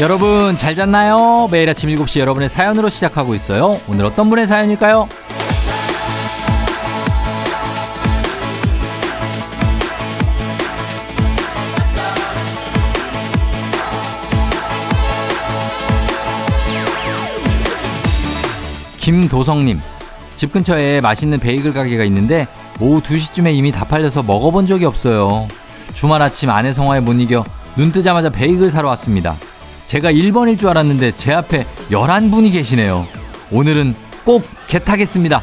여러분 잘 잤나요? 매일 아침 7시 여러분의 사연으로 시작하고 있어요. 오늘 어떤 분의 사연일까요? 김도성님 집 근처에 맛있는 베이글 가게가 있는데 오후 2시쯤에 이미 다 팔려서 먹어본 적이 없어요. 주말 아침 아내 성화에 못 이겨 눈 뜨자마자 베이글 사러 왔습니다. 제가 1번일 줄 알았는데 제 앞에 11분이 계시네요. 오늘은 꼭 개타겠습니다.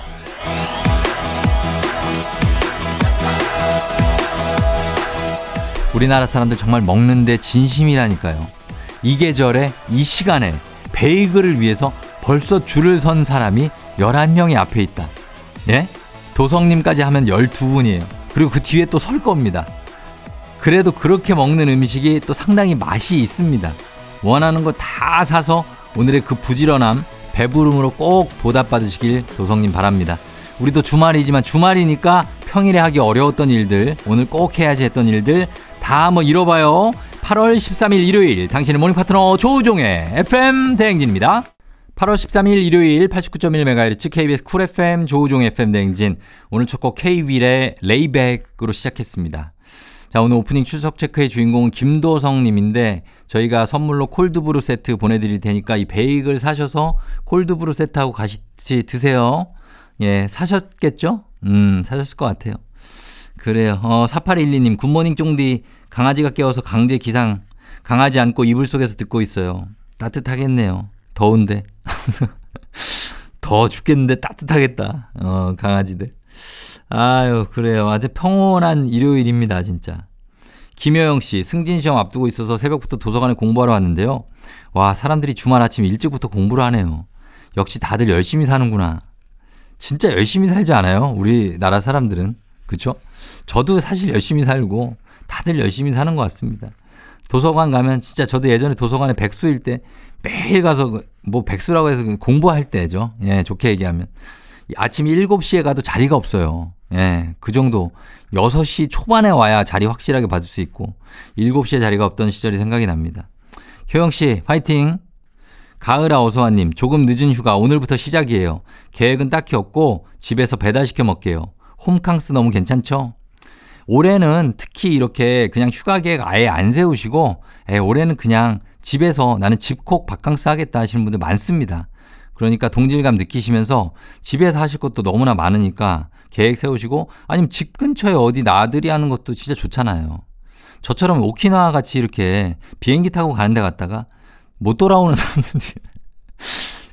우리나라 사람들 정말 먹는데 진심이라니까요. 이 계절에 이 시간에 베이글을 위해서 벌써 줄을 선 사람이 11명이 앞에 있다. 예? 도성님까지 하면 12분이에요. 그리고 그 뒤에 또 설 겁니다. 그래도 그렇게 먹는 음식이 또 상당히 맛이 있습니다. 원하는 거 다 사서 오늘의 그 부지런함, 배부름으로 꼭 보답받으시길 도성님 바랍니다. 우리도 주말이지만 주말이니까 평일에 하기 어려웠던 일들, 오늘 꼭 해야지 했던 일들 다 한번 이뤄봐요. 8월 13일 일요일 당신의 morning 파트너 조우종의 FM 대행진입니다. 8월 13일 일요일 89.1MHz KBS 쿨 FM 조우종 FM 대행진 오늘 첫 곡 K-윌의 Lay Back으로 시작했습니다. 자, 오늘 오프닝 출석 체크의 주인공은 김도성 님인데 저희가 선물로 콜드브루 세트 보내드릴 테니까 이 베이글 사셔서 콜드브루 세트하고 같이 드세요. 예, 사셨겠죠? 음, 사셨을 것 같아요. 그래요. 어, 4812님, 굿모닝 쫑디 강아지가 깨워서 강제 기상. 강아지 안고 이불 속에서 듣고 있어요. 따뜻하겠네요. 더운데. 더 죽겠는데 따뜻하겠다. 어, 강아지들. 아유, 그래요. 아주 평온한 일요일입니다, 진짜. 김효영 씨, 승진 시험 앞두고 있어서 새벽부터 도서관에 공부하러 왔는데요. 와, 사람들이 주말 아침 일찍부터 공부를 하네요. 역시 다들 열심히 사는구나. 진짜 열심히 살지 않아요? 우리나라 사람들은. 그쵸? 저도 사실 열심히 살고 다들 열심히 사는 것 같습니다. 도서관 가면 진짜 저도 예전에 도서관에 백수일 때 매일 가서 뭐 백수라고 해서 공부할 때죠. 예, 좋게 얘기하면. 아침 7시에 가도 자리가 없어요. 예, 그 정도. 6시 초반에 와야 자리 확실하게 받을 수 있고 7시에 자리가 없던 시절이 생각이 납니다. 효영 씨, 파이팅! 가을아 어서와님, 조금 늦은 휴가 오늘부터 시작이에요. 계획은 딱히 없고 집에서 배달시켜 먹게요. 홈캉스 너무 괜찮죠? 올해는 특히 이렇게 그냥 휴가 계획 아예 안 세우시고 에, 올해는 그냥 집에서 나는 집콕 바캉스 하겠다 하시는 분들 많습니다. 그러니까 동질감 느끼시면서 집에서 하실 것도 너무나 많으니까 계획 세우시고 아니면 집 근처에 어디 나들이 하는 것도 진짜 좋잖아요. 저처럼 오키나와 같이 이렇게 비행기 타고 가는 데 갔다가 못 돌아오는 사람들이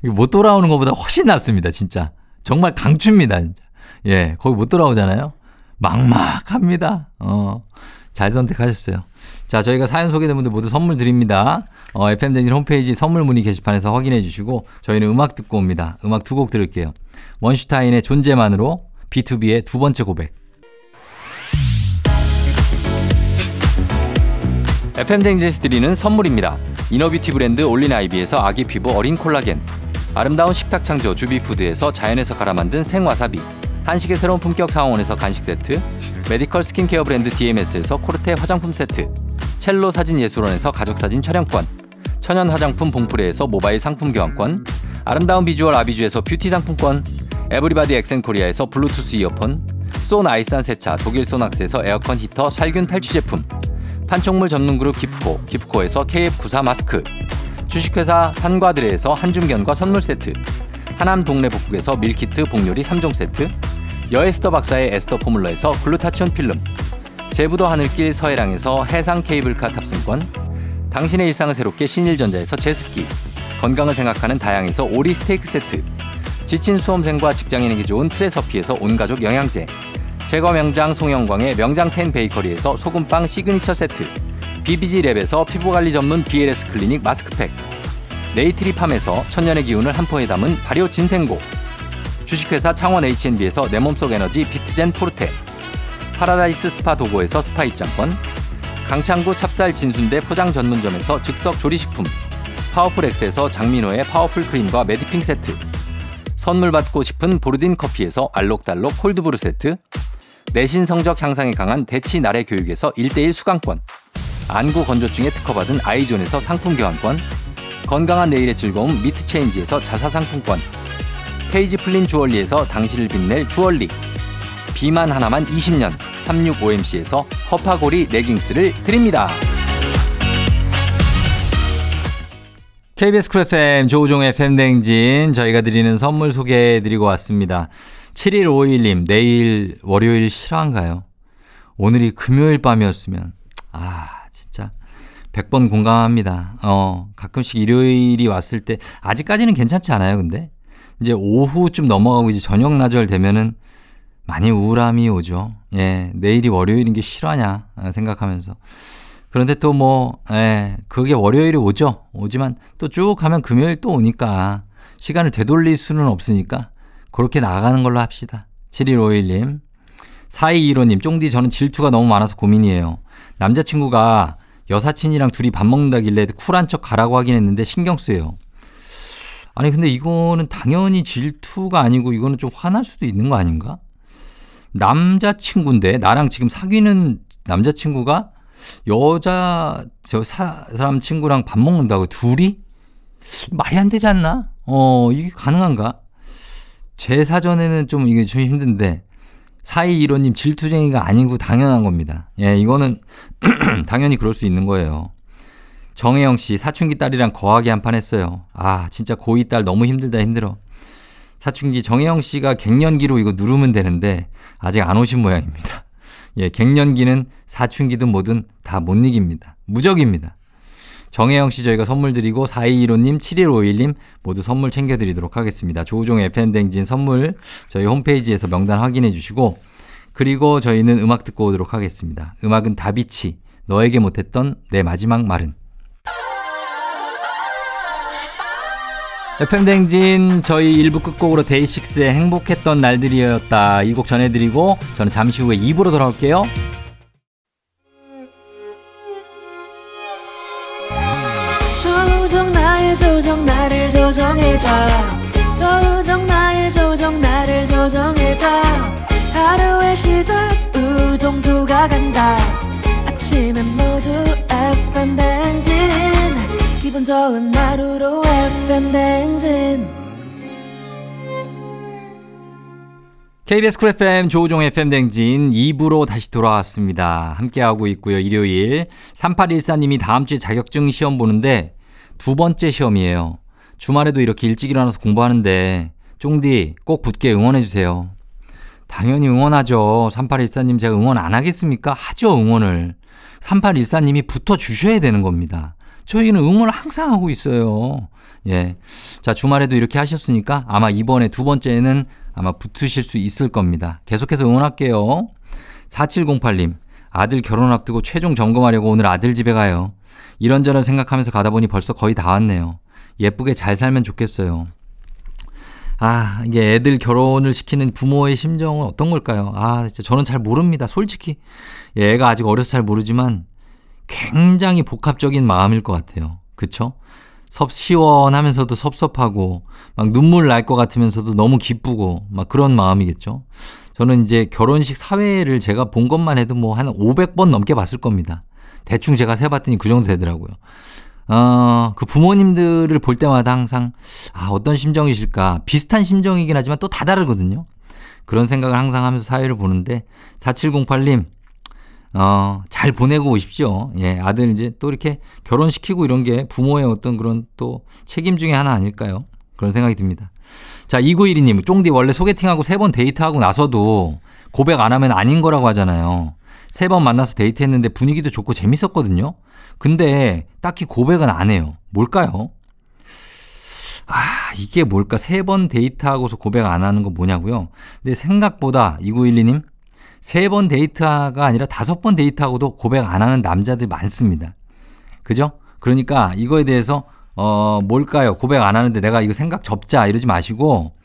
못 돌아오는 것보다 훨씬 낫습니다, 진짜. 정말 강추입니다, 진짜. 예, 거기 못 돌아오잖아요. 막막합니다. 어, 잘 선택하셨어요. 자, 저희가 사연 소개된 분들 모두 선물 드립니다. 어, FM댕진 홈페이지 선물 문의 게시판에서 확인해 주시고 저희는 음악 듣고 옵니다. 음악 두 곡 들을게요. 원슈타인의 존재만으로 B2B의 두 번째 고백. FM댕진에서 드리는 선물입니다. 이너뷰티 브랜드 올린아이비에서 아기 피부 어린 콜라겐 아름다운 식탁 창조 주비푸드에서 자연에서 갈아 만든 생와사비 한식의 새로운 품격 상황원에서 간식 세트 메디컬 스킨케어 브랜드 DMS에서 코르테 화장품 세트 첼로 사진 예술원에서 가족 사진 촬영권 천연 화장품 봉프레에서 모바일 상품 교환권 아름다운 비주얼 아비주에서 뷰티 상품권 에브리바디 엑센코리아에서 블루투스 이어폰 쏜 아이산 세차 독일 소낙스에서 에어컨 히터 살균 탈취 제품 판촉물 전문 그룹 기프코 기프코에서 KF94 마스크 주식회사 산과들에에서 한줌견과 선물 세트 하남 동네 북국에서 밀키트 복요리 3종 세트 여에스더 박사의 에스더 포뮬러에서 글루타치온 필름 제부도 하늘길 서해랑에서 해상 케이블카 탑승권 당신의 일상을 새롭게 신일전자에서 제습기 건강을 생각하는 다양에서 오리 스테이크 세트 지친 수험생과 직장인에게 좋은 트레서피에서 온가족 영양제 제과 명장 송영광의 명장텐 베이커리에서 소금빵 시그니처 세트 BBG랩에서 피부관리 전문 BLS 클리닉 마스크팩 네이트리팜에서 천년의 기운을 한 포에 담은 발효 진생고 주식회사 창원 H&B에서 내 몸속 에너지 비트젠 포르테 파라다이스 스파 도고에서 스파 입장권 강창구 찹쌀 진순대 포장 전문점에서 즉석 조리식품 파워풀 엑스에서 장민호의 파워풀 크림과 매디핑 세트 선물 받고 싶은 보르딘 커피에서 알록달록 콜드브루 세트 내신 성적 향상에 강한 대치 나래 교육에서 1대1 수강권 안구 건조증에 특허받은 아이존에서 상품 교환권 건강한 내일의 즐거움 미트체인지에서 자사 상품권 페이지 플린 주얼리에서 당신을 빛낼 주얼리 비만 하나만 20년 365MC에서 허파고리 레깅스를 드립니다. KBS 쿨 FM 조우종의 FM댕진 저희가 드리는 선물 소개해 드리고 왔습니다. 7151님 내일 월요일 실화인가요? 오늘이 금요일 밤이었으면 아 진짜 100번 공감합니다. 어 가끔씩 일요일이 왔을 때 아직까지는 괜찮지 않아요 근데 이제 오후쯤 넘어가고 이제 저녁 나절 되면은 많이 우울함이 오죠. 예 내일이 월요일인 게 실화냐 생각하면서 그런데 또 뭐, 예, 그게 월요일이 오죠. 오지만 또 쭉 가면 금요일 또 오니까 시간을 되돌릴 수는 없으니까 그렇게 나가는 걸로 합시다. 7151님. 4215님, 쫑디 저는 질투가 너무 많아서 고민이에요. 남자친구가 여사친이랑 둘이 밥 먹는다길래 쿨한 척 가라고 하긴 했는데 신경 쓰여요. 아니, 근데 이거는 당연히 질투가 아니고 이거는 좀 화날 수도 있는 거 아닌가? 남자친구인데, 나랑 지금 사귀는 남자친구가 여자 저 사, 사람 친구랑 밥 먹는다고 둘이 말이 안 되지 않나? 어 이게 가능한가? 제 사전에는 좀 이게 좀 힘든데 사이이로님 질투쟁이가 아니고 당연한 겁니다. 예, 이거는 당연히 그럴 수 있는 거예요. 정혜영 씨 사춘기 딸이랑 거하게 한판 했어요. 아 진짜 고2 딸 너무 힘들다 힘들어. 사춘기 정혜영 씨가 갱년기로 이거 누르면 되는데 아직 안 오신 모양입니다. 예, 갱년기는 사춘기든 뭐든 다 못 이깁니다. 무적입니다. 정혜영 씨 저희가 선물 드리고 4215님, 7151님 모두 선물 챙겨드리도록 하겠습니다. 조우종 FM댕진 선물 저희 홈페이지에서 명단 확인해 주시고 그리고 저희는 음악 듣고 오도록 하겠습니다. 음악은 다비치, 너에게 못했던 내 마지막 말은 FM댕진 저희 1부 끝곡으로 데이식스의 행복했던 날들이었다. 이 곡 전해드리고 저는 잠시 후에 2부로 돌아올게요. 조정 나의 조정 나를 조정해줘 조정 나의 조정 나를 조정해줘 하루의 시절 우정조가 간다 아침엔 모두 FM 댕진 기분 좋은 하루로 FM 댕진 KBS 쿨 FM 조우종 FM 댕진 2부로 다시 돌아왔습니다. 함께하고 있고요. 일요일 3814님이 다음 주에 자격증 시험 보는데 두 번째 시험이에요. 주말에도 이렇게 일찍 일어나서 공부하는데 쫑디 꼭 붙게 응원해 주세요. 당연히 응원하죠. 3814님 제가 응원 안 하겠습니까? 하죠 응원을. 3814님이 붙어 주셔야 되는 겁니다. 저희는 응원을 항상 하고 있어요. 예. 자, 주말에도 이렇게 하셨으니까 아마 이번에 두 번째는 아마 붙으실 수 있을 겁니다. 계속해서 응원할게요. 4708님, 아들 결혼 앞두고 최종 점검하려고 오늘 아들 집에 가요. 이런저런 생각하면서 가다 보니 벌써 거의 다 왔네요. 예쁘게 잘 살면 좋겠어요. 아, 이게 애들 결혼을 시키는 부모의 심정은 어떤 걸까요? 아, 진짜 저는 잘 모릅니다. 솔직히. 예, 애가 아직 어려서 잘 모르지만 굉장히 복합적인 마음일 것 같아요. 그쵸? 섭 시원하면서도 섭섭하고 막 눈물 날 것 같으면서도 너무 기쁘고 막 그런 마음이겠죠. 저는 이제 결혼식 사회를 제가 본 것만 해도 뭐 한 500번 넘게 봤을 겁니다. 대충 제가 세봤더니 그 정도 되더라고요. 어, 그 부모님들을 볼 때마다 항상 아, 어떤 심정이실까 비슷한 심정이긴 하지만 또 다 다르거든요. 그런 생각을 항상 하면서 사회를 보는데 4708님 어, 잘 보내고 오십시오. 예, 아들 이제 또 이렇게 결혼시키고 이런 게 부모의 어떤 그런 또 책임 중에 하나 아닐까요? 그런 생각이 듭니다. 자, 2912님, 쫑디 원래 소개팅하고 세 번 데이트하고 나서도 고백 안 하면 아닌 거라고 하잖아요. 세 번 만나서 데이트했는데 분위기도 좋고 재밌었거든요. 근데 딱히 고백은 안 해요. 뭘까요? 아, 이게 뭘까? 세 번 데이트하고서 고백 안 하는 거 뭐냐고요? 근데 생각보다 2912님, 세 번 데이트가 아니라 다섯 번 데이트하고도 고백 안 하는 남자들 많습니다. 그죠? 그러니까 이거에 대해서 어, 뭘까요? 고백 안 하는데 내가 이거 생각 접자 이러지 마시고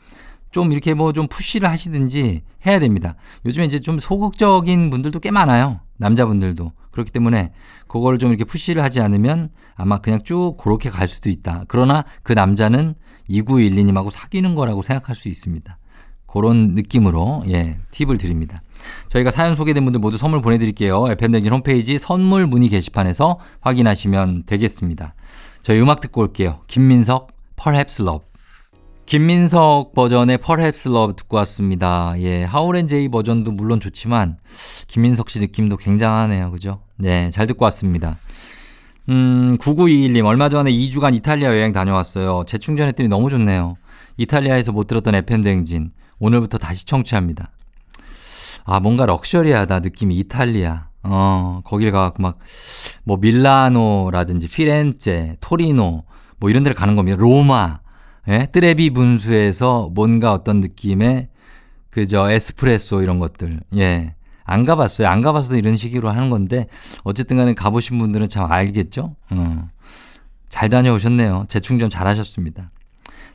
좀 이렇게 뭐 좀 푸시를 하시든지 해야 됩니다. 요즘에 이제 좀 소극적인 분들도 꽤 많아요. 남자분들도. 그렇기 때문에 그거를 좀 이렇게 푸시를 하지 않으면 아마 그냥 쭉 그렇게 갈 수도 있다. 그러나 그 남자는 2912님하고 사귀는 거라고 생각할 수 있습니다. 그런 느낌으로 예, 팁을 드립니다. 저희가 사연 소개된 분들 모두 선물 보내드릴게요. FM댕진 홈페이지 선물 문의 게시판에서 확인하시면 되겠습니다. 저희 음악 듣고 올게요. 김민석, Perhaps Love. 김민석 버전의 Perhaps Love 듣고 왔습니다. 예, 하울앤제이 버전도 물론 좋지만 김민석 씨 느낌도 굉장하네요. 그죠? 네, 잘 듣고 왔습니다. 음, 9921님, 얼마 전에 2주간 이탈리아 여행 다녀왔어요. 재충전했더니 너무 좋네요. 이탈리아에서 못 들었던 FM대행진. 오늘부터 다시 청취합니다. 아, 뭔가 럭셔리하다. 느낌이 이탈리아. 어, 거길 가고 막, 뭐, 밀라노라든지 피렌체, 토리노, 뭐 이런 데를 가는 겁니다. 로마, 예? 뜨레비 분수에서 뭔가 어떤 느낌의 그저 에스프레소 이런 것들. 예. 안 가봤어요. 안 가봐서 이런 식으로 하는 건데 어쨌든 간에 가보신 분들은 참 알겠죠? 어. 잘 다녀오셨네요. 재충전 잘 하셨습니다.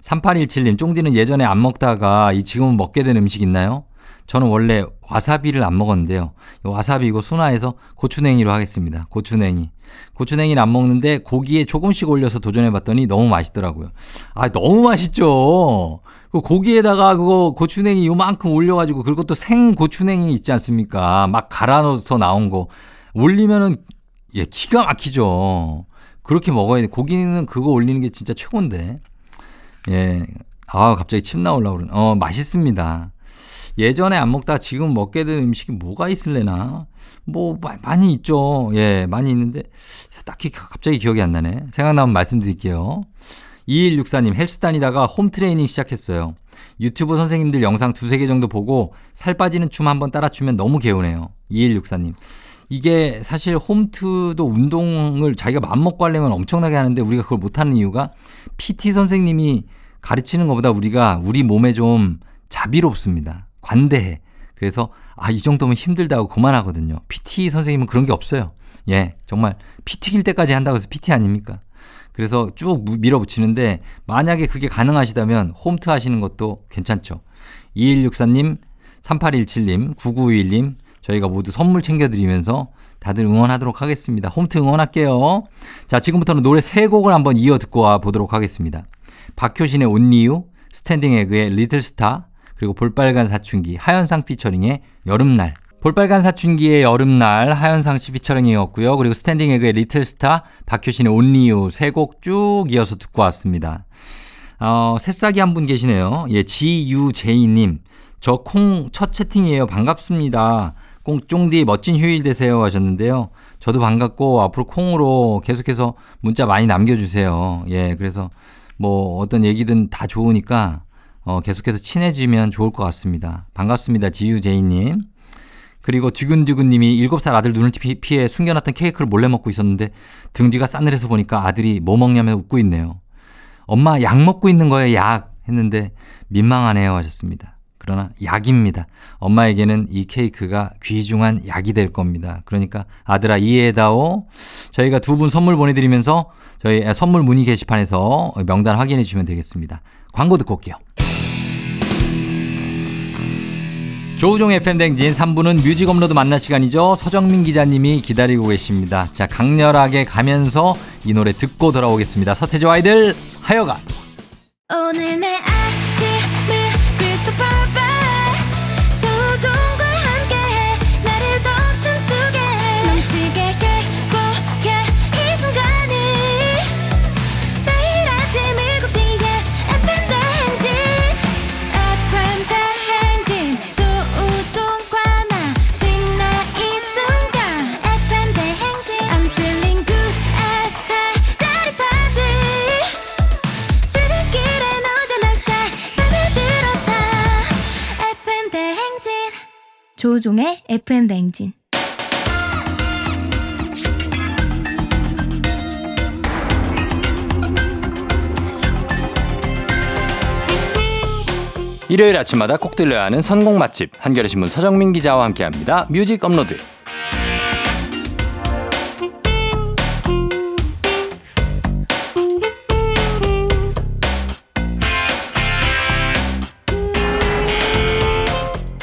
3817님, 쫑디는 예전에 안 먹다가 이 지금은 먹게 된 음식 있나요? 저는 원래 와사비를 안 먹었는데요. 와사비 이거 순화해서 고추냉이로 하겠습니다. 고추냉이. 고추냉이는 안 먹는데 고기에 조금씩 올려서 도전해 봤더니 너무 맛있더라고요. 아, 너무 맛있죠? 그 고기에다가 그거 고추냉이 요만큼 올려가지고 그것도 생 고추냉이 있지 않습니까? 막 갈아 넣어서 나온 거. 올리면은, 예, 기가 막히죠. 그렇게 먹어야 돼. 고기는 그거 올리는 게 진짜 최고인데. 예. 아, 갑자기 침 나올라 그러네. 어, 맛있습니다. 예전에 안 먹다 지금 먹게 된 음식이 뭐가 있을래나? 뭐 많이 있죠. 예, 많이 있는데 딱히 갑자기 기억이 안 나네. 생각나면 말씀드릴게요. 2164님 헬스 다니다가 홈 트레이닝 시작했어요. 유튜브 선생님들 영상 두세 개 정도 보고 살 빠지는 춤 한번 따라 추면 너무 개운해요. 2164님. 이게 사실 홈트도 운동을 자기가 맘먹고 하려면 엄청나게 하는데 우리가 그걸 못하는 이유가 PT 선생님이 가르치는 것보다 우리가 우리 몸에 좀 자비롭습니다. 관대해. 그래서 아, 이 정도면 힘들다고 그만하거든요. PT 선생님은 그런 게 없어요. 예, 정말 PT일 때까지 한다고 해서 PT 아닙니까? 그래서 쭉 밀어붙이는데 만약에 그게 가능하시다면 홈트 하시는 것도 괜찮죠. 2164님, 3817님, 9921님 저희가 모두 선물 챙겨드리면서 다들 응원하도록 하겠습니다. 홈트 응원할게요. 자, 지금부터는 노래 세 곡을 한번 이어 듣고 와 보도록 하겠습니다. 박효신의 Only U, 스탠딩 에그의 Little Star, 그리고 볼빨간 사춘기, 하현상 피처링의 여름날. 볼빨간 사춘기의 여름날 하현상 씨 피처링이었고요. 그리고 스탠딩 에그의 Little Star, 박효신의 Only U 세 곡 쭉 이어서 듣고 왔습니다. 어, 새싹이 한 분 계시네요. 예, GUJ님. 저 콩 첫 채팅이에요. 반갑습니다. 꽁쫑디 멋진 휴일 되세요 하셨는데요. 저도 반갑고 앞으로 콩으로 계속해서 문자 많이 남겨주세요. 예, 그래서 뭐 어떤 얘기든 다 좋으니까 어, 계속해서 친해지면 좋을 것 같습니다. 반갑습니다. 지유제이님. 그리고 뒤근뒤근님이 7살 아들 눈을 피해 숨겨놨던 케이크를 몰래 먹고 있었는데 등 뒤가 싸늘해서 보니까 아들이 뭐 먹냐며 웃고 있네요. 엄마 약 먹고 있는 거예요 약 했는데 민망하네요 하셨습니다. 그러나 약입니다. 엄마에게는 이 케이크가 귀중한 약이 될 겁니다. 그러니까 아들아 이해해다오. 저희가 두 분 선물 보내드리면서 저희 선물 문의 게시판에서 명단 확인해 주시면 되겠습니다. 광고 듣고 올게요. 조우종 FM댕진 3부는 뮤직 업로드 만날 시간이죠. 서정민 기자님이 기다리고 계십니다. 자, 강렬하게 가면서 이 노래 듣고 돌아오겠습니다. 서태지 아이들 하여가. 오늘 내 조종의 FM 대행진 일요일 아침마다 꼭 들려야 하는 선곡 맛집 한겨레 신문 서정민 기자와 함께합니다. 뮤직 업로드.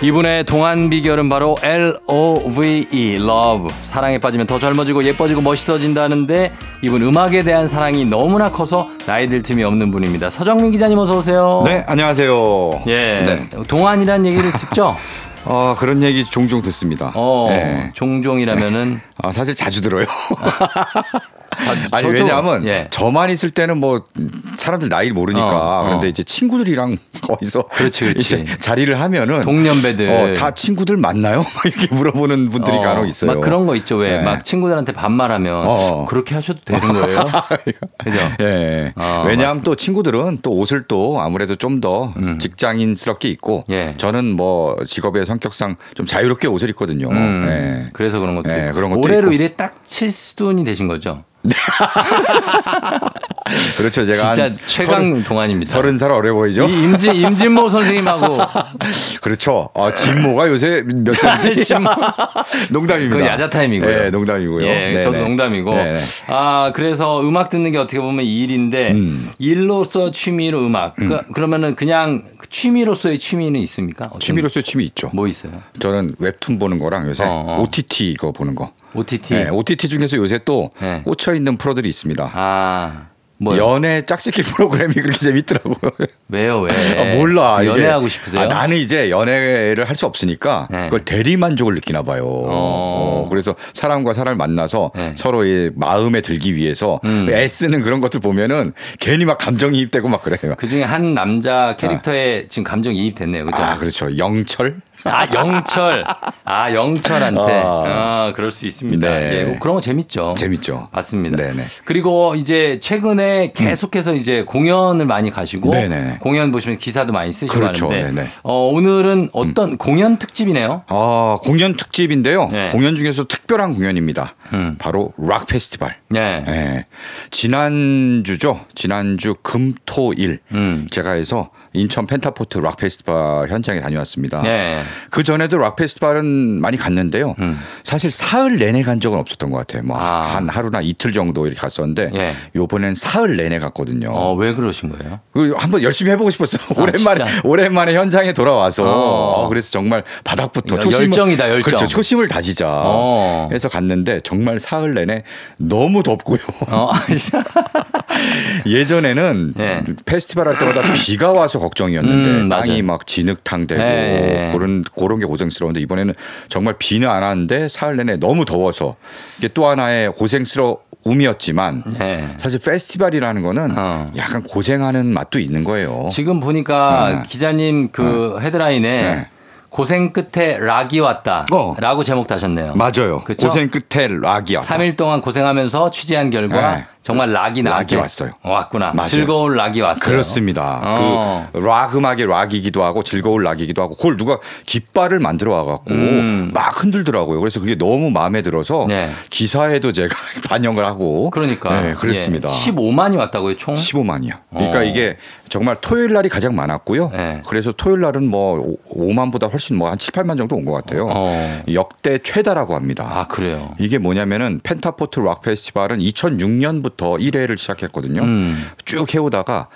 이분의 동안 비결은 바로 L-O-V-E, love. 사랑에 빠지면 더 젊어지고 예뻐지고 멋있어진다는데 이분 음악에 대한 사랑이 너무나 커서 나이 들 틈이 없는 분입니다. 서정민 기자님 어서 오세요. 네, 안녕하세요. 예. 네. 동안이라는 얘기를 듣죠? 어, 그런 얘기 종종 듣습니다. 어, 네. 종종이라면은 아, 사실 자주 들어요. 아니 저도- 왜냐하면 예. 저만 있을 때는 뭐 사람들 나이를 모르니까 어, 어. 그런데 이제 친구들이랑 거기서 그렇지, 그렇지. 자리를 하면은 동년배들. 어, 다 친구들 맞나요? 이렇게 물어보는 분들이 어, 간혹 있어요. 막 그런 거 있죠. 왜 네. 막 친구들한테 반말하면 어. 그렇게 하셔도 되는 거예요. 그죠? 예. 어, 왜냐하면 또 친구들은 또 옷을 또 아무래도 좀더 음. 직장인스럽게 입고 예. 저는 뭐 직업의 성격상 좀 자유롭게 옷을 입거든요. 음, 예. 그래서 그런 것도 예. 그런 것도 올해로 있고. 이래 딱 7수돈이 되신 거죠. 그렇죠. 제가 진짜 한 최강 동안입니다. 서른 살 어려 보이죠? 이 임진 임진모 선생님하고 그렇죠. 아, 진모가 요새 몇 살이지? 진모. 농담입니다. 그 야자 타임이고요. 네, 농담이고요. 예, 네, 저도 네. 농담이고. 네, 네. 아, 그래서 음악 듣는 게 어떻게 보면 일인데 음. 일로서 취미로 음악. 그, 그러면은 그냥 취미로서의 취미는 있습니까? 취미로서의 취미 있죠. 뭐 있어요? 저는 웹툰 보는 거랑 요새 어, 어. OTT 이거 보는 거. OTT. 네, OTT 중에서 요새 또 네. 꽂혀 있는 프로들이 있습니다. 아, 뭐요? 연애 짝짓기 프로그램이 그렇게 재밌더라고요. 왜요, 왜? 아, 몰라. 그. 연애하고 싶으세요? 아, 나는 이제 연애를 할 수 없으니까 네. 그걸 대리 만족을 느끼나 봐요. 어, 그래서 사람과 사람을 만나서 네. 서로의 마음에 들기 위해서 음. 애쓰는 그런 것들 보면은 괜히 막 감정이입되고 막 그래요. 그 중에 한 남자 캐릭터에 지금 감정 이입됐네요. 그죠? 아, 그렇죠. 영철? 아, 영철. 아, 영철한테. 아. 아, 그럴 수 있습니다. 네. 예, 뭐 그런 거 재밌죠. 재밌죠. 맞습니다. 네네. 그리고 이제 최근에 계속해서 이제 공연을 많이 가시고 네네. 공연 보시면 기사도 많이 쓰시고 그렇죠. 하는데 네네. 어, 오늘은 어떤 공연 특집이네요. 아, 공연 특집인데요. 네. 공연 중에서 특별한 공연입니다. 음. 바로 락 페스티벌. 네. 예. 지난주죠. 지난주 금, 토, 일. 음. 제가 해서 인천 펜타포트 락 페스티벌 현장에 다녀왔습니다. 네. 그 전에도 락 페스티벌은 많이 갔는데요. 음. 사실 사흘 내내 간 적은 없었던 것 같아요. 뭐 아. 한 하루나 이틀 정도 이렇게 갔었는데 예. 요번엔 사흘 내내 갔거든요. 어, 왜 그러신 거예요? 그 한번 열심히 해보고 싶었어요. 오랜만에 아, 진짜? 오랜만에 현장에 돌아와서 어. 어, 그래서 정말 바닥부터 야, 초심을 열정이다, 열정. 그렇죠. 초심을 다지자 어. 해서 갔는데 정말 사흘 내내 너무 덥고요. 어, 예전에는 예. 페스티벌 할 때마다 비가 와서 걱정이었는데 음, 땅이. 막 진흙탕 되고 예. 그런 그런 게 고생스러운데 이번에는 정말 비는 안 왔는데 사흘 내내 너무 더워서 이게 또 하나의 고생스러 움이었지만 네. 사실 페스티벌이라는 거는 어. 약간 고생하는 맛도 있는 거예요. 지금 보니까 네. 기자님 그 헤드라인에 네. 고생 끝에 락이 왔다. 어. 라고 제목 다셨네요. 맞아요. 그쵸? 고생 끝에 락이야. 3일 동안 고생하면서 취재한 결과 네. 정말 락이 나한테 락이 왔어요. 왔구나. 맞아요. 즐거운 락이 왔어요. 그렇습니다. 어. 그락 음악의 락이기도 하고 즐거울 락이기도 하고 그걸 누가 깃발을 만들어 와갖고 음. 막 흔들더라고요. 그래서 그게 너무 마음에 들어서 네. 기사에도 제가 반영을 하고 그러니까 네, 그랬습니다. 예. 15만이 왔다고요, 총? 15만이요. 그러니까 어. 이게 정말 토요일 날이 가장 많았고요. 네. 그래서 토요일 날은 뭐 5만보다 훨씬 뭐 한 7, 8만 정도 온 것 같아요. 어. 역대 최다라고 합니다. 아, 그래요. 이게 뭐냐면은 펜타포트 락 페스티벌은 2006년부터 1회를 시작했거든요. 음. 쭉 해오다가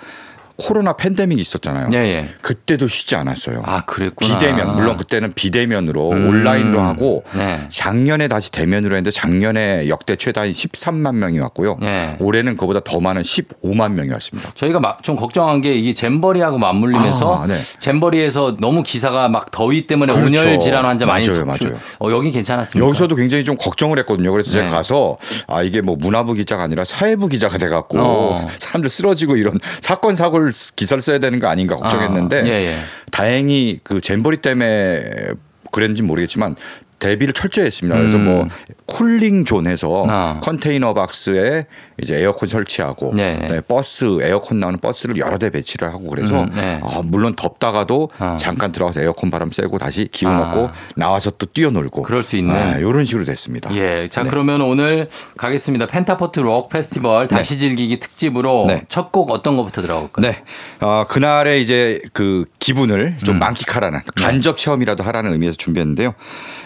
코로나 팬데믹이 있었잖아요. 예, 예. 그때도 쉬지 않았어요. 아, 그랬구나. 비대면 물론 그때는 비대면으로 음. 온라인으로 하고 네. 작년에 다시 대면으로 했는데 작년에 역대 최다인 13만 명이 왔고요. 네. 올해는 그보다 더 많은 15만 명이 왔습니다. 저희가 막좀 걱정한 게 이게 잼버리하고 맞물리면서 아, 네. 잼버리에서 너무 기사가 막 더위 때문에 그렇죠. 온열 질환 환자 많이 맞아요, 수- 맞아요. 어, 여긴 괜찮았습니다. 여기서도 굉장히 좀 걱정을 했거든요. 그래서 네. 제가 가서 아 이게 뭐 문화부 기자가 아니라 사회부 기자가 돼갖고 어. 사람들 쓰러지고 이런 사건 사고를 쓰- 기사를 써야 되는 거 아닌가 걱정했는데 아, 예, 예. 다행히 그 잼버리 때문에 그랬는지 모르겠지만 대비를 철저히 했습니다. 그래서 음. 뭐 cooling zone에서 아. 컨테이너 박스에 이제 에어컨 설치하고 네. 네, 버스 에어컨 나오는 버스를 여러 대 배치를 하고 그래서 음, 네. 아, 물론 덥다가도 아. 잠깐 들어가서 에어컨 바람 쐬고 다시 기운 아. 얻고 나와서 또 뛰어놀고 그럴 수 있는. 이런 식으로 됐습니다. 예. 자, 네. 그러면 오늘 가겠습니다. 펜타포트 록 페스티벌 다시 즐기기 특집으로 네. 첫곡 어떤 거부터 들어볼까요? 네. 어, 그날의 이제 그 기분을 좀 음. 만끽하라는 네. 간접 체험이라도 하라는 의미에서 준비했는데요.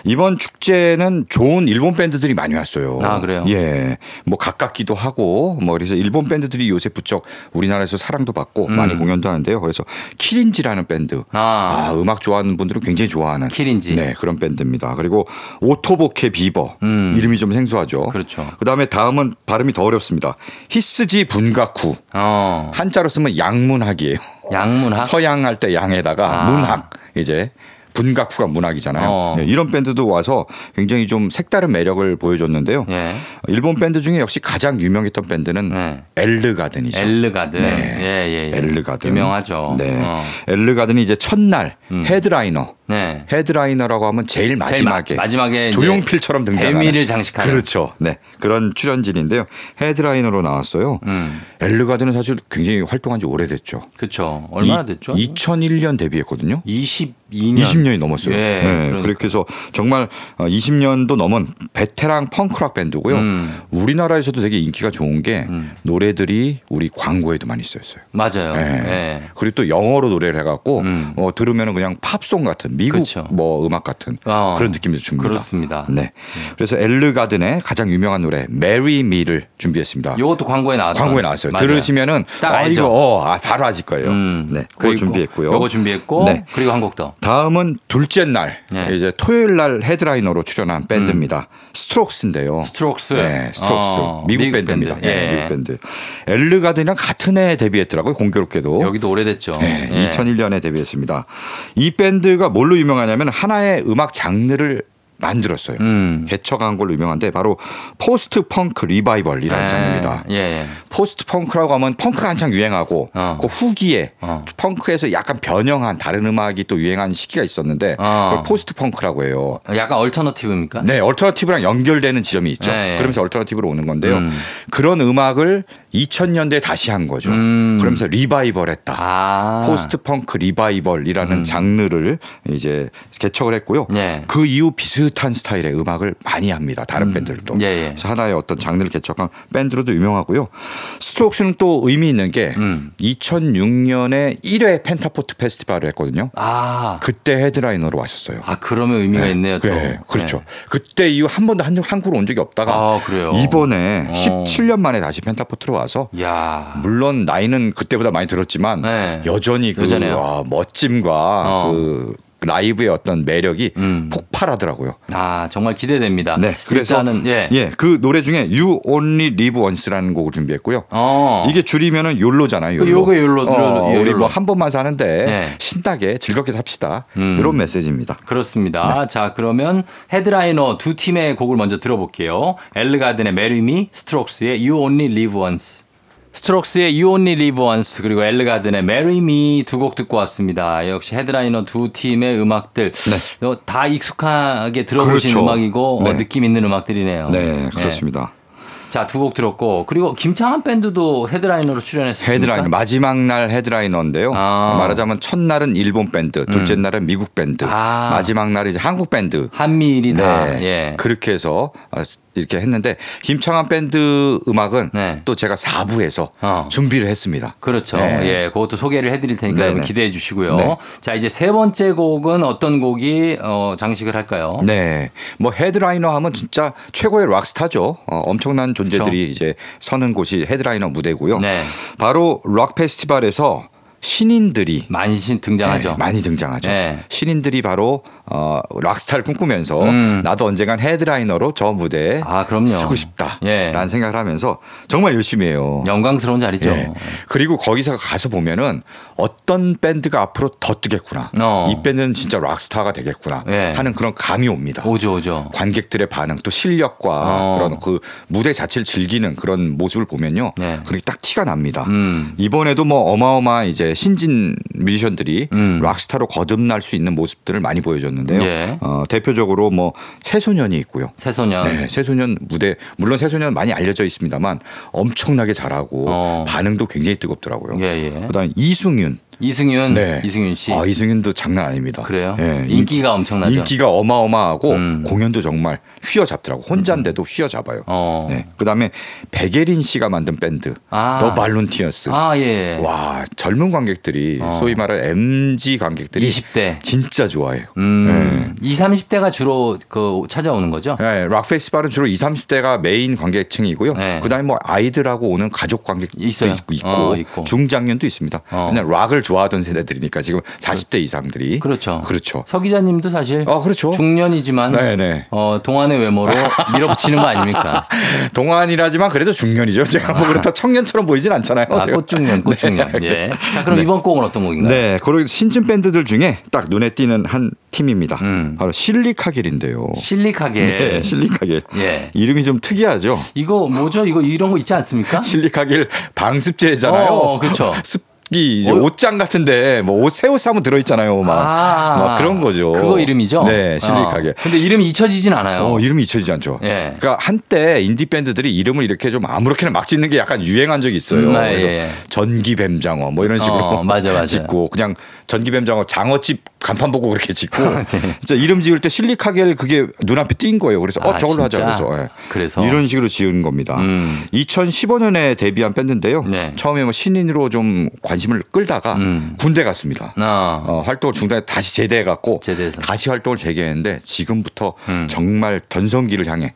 이번 축제는 좋은 일본 밴드들이 많이 왔어요. 아, 그래요? 예. 뭐 가깝기도 하고 뭐 그래서 일본 밴드들이 요새 부쩍 우리나라에서 사랑도 받고 음. 많이 공연도 하는데요. 그래서 키린지라는 밴드. 아. 아, 음악 좋아하는 분들은 굉장히 좋아하는 키린지. 네, 그런 밴드입니다. 그리고 오토보케 비버. 음. 이름이 좀 생소하죠. 그렇죠. 그다음에 다음은 발음이 더 어렵습니다. 히츠지 분가쿠. 어. 한자로 쓰면 양문학이에요. 양문학. 서양 할 때 양에다가 아. 문학 이제 文学가 문학이잖아요. 어. 예, 이런 밴드도 와서 굉장히 좀 색다른 매력을 보여줬는데요. 예. 일본 밴드 중에 역시 가장 유명했던 밴드는 네. 엘르가든이죠. 엘르가든. 네. 예, 예, 예. 엘르가든. 유명하죠. 네. 어. 엘르가든이 이제 첫날 헤드라이너. 네. headliner라고 하면 제일 마지막에 마- 마지막에 이제 조용필처럼 등장하는 대미를 장식하는. 그렇죠. 네 그런 출연진인데요. 헤드라이너로 나왔어요. 음. 엘르가든은 사실 굉장히 활동한 지 오래됐죠. 그렇죠. 얼마나 이- 됐죠? 2001년 데뷔했거든요. 22년. 20년이 넘었어요. 예, 네, 그러니까. 그렇게 해서 정말 20년도 넘은 베테랑 펑크락 밴드고요. 음. 우리나라에서도 되게 인기가 좋은 게 노래들이 우리 광고에도 많이 쓰였어요. 맞아요. 네. 예. 그리고 또 영어로 노래를 해갖고 음. 어, 들으면 그냥 팝송 같은 미국 그쵸. 뭐 음악 같은 어, 그런 느낌도 줍니다. 그렇습니다. 네. 그래서 엘르가든의 가장 유명한 노래 Marry Me를 준비했습니다. 요것도 광고에 나왔던. 광고에 나왔어요. 맞아요. 들으시면은 딱 아. 이거 어, 아, 바로 아실 거예요. 음. 네. 그리고 준비했고요. 요거 준비했고 네. 그리고 한 곡 더. 다음은 둘째 날 네. 이제 토요일 날 headliner로 출연한 밴드입니다. 스트록스인데요. 스트록스. 네, 스트록스 어, 미국, 미국 밴드입니다. 밴드. 네, 예. 미국 밴드. 엘르가든이랑 같은 해에 데뷔했더라고요. 공교롭게도. 여기도 오래됐죠. 네, 예. 2001년에 데뷔했습니다. 이 밴드가 뭘로 유명하냐면 하나의 음악 장르를 만들었어요. 음. 개척한 걸로 유명한데 바로 post punk revival이라는 예. 장르입니다. 예, 예. post punk라고 하면 펑크가 한창 유행하고 어. 그 후기에 어. 펑크에서 약간 변형한 다른 음악이 또 유행한 시기가 있었는데 어. 그걸 post punk라고 해요. 약간 alternative입니까? 네, alternative랑 연결되는 지점이 있죠. 예, 예. 그러면서 alternative로 오는 건데요. 음. 그런 음악을 2000년대에 다시 한 거죠. 음. 그러면서 리바이벌했다. 아. post punk revival이라는 장르를 이제 개척을 했고요. 예. 그 이후 비슷한 스타일의 음악을 많이 합니다. 다른 밴드들도. 예, 예. 그래서 하나의 어떤 장르를 개척한 밴드로도 유명하고요. 스트록스는 또 의미 있는 게 음. 2006년에 1회 펜타포트 페스티벌을 했거든요. 아. 그때 headliner로 왔었어요. 아, 그러면 의미가 있네요, 또. 네, 그렇죠. 네. 그때 이후 한 번도 한- 한국으로 온 적이 없다가 아? 이번에 어. 17년 만에 다시 펜타포트로 와서 야. 물론 나이는 그때보다 많이 들었지만 네. 여전히 그. 와, 멋짐과 어. 그 라이브의 어떤 매력이 음. 폭발하더라고요. 아, 정말 기대됩니다. 네, 그래서 일단은 예. 그 노래 중에 You Only Live Once라는 곡을 준비했고요. 어. 이게 줄이면은 YOLO잖아요. 그 YOLO. 요거 YOLO, 어, YOLO, 우리. 뭐 한 번만 사는데 네. 신나게 즐겁게 삽시다. 음. 이런 메시지입니다. 그렇습니다. 네. 자, 그러면 헤드라이너 두 팀의 곡을 먼저 들어볼게요. 엘르가든의 Me, 스트록스의 You Only Live Once. 스트록스의 You Only Live Once 그리고 엘르가든의 Marry Me 두 곡 듣고 왔습니다. 역시 헤드라이너 두 팀의 음악들 어, 다 익숙하게 들어보신 그렇죠. 음악이고 어, 네. 느낌 있는 음악들이네요. 네, 그렇습니다. 자, 두 곡 들었고 그리고 김창완 밴드도 headliner로 출연했습니다. 헤드라이너 마지막 날 headliner인데요. 아. 말하자면 첫날은 일본 밴드, 둘째 날은 미국 밴드, 아. 마지막 날이 한국 밴드. 한미일이 다 네. 예. 그렇게 해서 아, 이렇게 했는데 김창완 밴드 음악은 네. 또 제가 4부에서 어. 준비를 했습니다. 그렇죠. 네. 예, 그것도 소개를 해드릴 테니까 네네. 여러분 기대해 주시고요. 네. 자, 이제 세 번째 곡은 어떤 곡이 어, 장식을 할까요? 네. 뭐 헤드라이너 하면 진짜 최고의 락스타죠. 어, 엄청난 존재들이 그렇죠. 이제 서는 곳이 헤드라이너 무대고요. 네. 바로 락 페스티벌에서 신인들이 많이 등장하죠. 네, 많이 등장하죠. 네. 신인들이 바로 어, 락스타를 꿈꾸면서 음. 나도 언젠간 headliner로 저 무대에 아, 그럼요. 서고 싶다라는 예. 생각을 하면서 정말 열심히 해요. 영광스러운 자리죠. 예. 그리고 거기서 가서 보면은 어떤 밴드가 앞으로 더 뜨겠구나. 어. 이 밴드는 진짜 락스타가 되겠구나 예. 하는 그런 감이 옵니다. 오죠, 오죠. 관객들의 반응 또 실력과 어. 그런 그 무대 자체를 즐기는 그런 모습을 보면요. 네. 그렇게 딱 티가 납니다. 음. 이번에도 뭐 어마어마한 이제 신진 뮤지션들이 음. 락스타로 거듭날 수 있는 모습들을 많이 보여줬는데요. 예. 어, 대표적으로 뭐 새소년이 있고요. 새소년. 네, 새소년 무대 물론 새소년 많이 알려져 있습니다만 엄청나게 잘하고 어. 반응도 굉장히 뜨겁더라고요. 예, 예. 그다음 이승윤 이승윤, 네. 이승윤 씨. 아, 이승윤도 장난 아닙니다. 그래요? 예, 인기가 엄청나죠. 인기가 어마어마하고 음. 공연도 정말 휘어잡더라고. 혼자인데도 휘어잡아요. 어. 네. 그다음에 백예린 씨가 만든 밴드 아. 더 발룬티어스. 아, 예. 와 젊은 관객들이 어. 소위 말하는 MG 관객들이 20대. 진짜 좋아해요. 음. 20, 30대가 주로 그 찾아오는 거죠? 네, 락 페스티벌은 주로 20, 30대가 메인 관객층이고요. 네. 그다음에 뭐 아이들하고 오는 가족 관객도 있어요. 있고, 어, 있고. 중장년도 있습니다. 어. 그냥 락을 좋아하던 세대들이니까 지금 40대 이상들이 그렇죠. 그렇죠. 서 기자님도 사실 아, 그렇죠. 중년이지만 네네. 어, 동안의 외모로 밀어붙이는 거 아닙니까? 동안이라지만 그래도 중년이죠. 제가 뭐 그렇다 청년처럼 보이진 않잖아요. 아, 제가. 꽃중년, 꽃중년. 예. 자, 그럼 이번 곡은 어떤 곡인가요? 네, 그리고 신진 밴드들 중에 딱 눈에 띄는 한 팀입니다. 음. 바로 실리카겔인데요. 실리카겔. 네, 실리카겔. 예. 이름이 좀 특이하죠. 이거 뭐죠? 이거 이런 거 있지 않습니까? 실리카겔 방습제잖아요. 어, 그렇죠. 습기 이제 어. 옷장 같은데 뭐 옷 새 옷 사면 들어 있잖아요. 막, 막 그런 거죠. 그거 이름이죠? 네, 실리카겔. 어. 근데 이름이 잊혀지진 않아요. 어, 이름이 잊혀지지 않죠. 예. 그러니까 한때 인디 밴드들이 이름을 이렇게 좀 아무렇게나 막 짓는 게 약간 유행한 적이 있어요. 음, 아, 그래서 예, 예. 전기 뱀장어 뭐 이런 식으로 어, 맞아, 맞아. 짓고 그냥 전기뱀장어 장어집 간판 보고 그렇게 짓고 네. 진짜 이름 지을 때 실리카겔 그게 눈앞에 띈 거예요. 그래서 어 아, 저걸로 하자 진짜? 그래서 예. 그래서? 이런 식으로 지은 겁니다. 음. 2015년에 데뷔한 밴드인데요. 네. 처음에 뭐 신인으로 좀 관심을 끌다가 음. 군대 갔습니다. 어. 어, 활동을 중단해 다시 제대해 갖고 제대해서. 다시 활동을 재개했는데 지금부터 음. 정말 전성기를 향해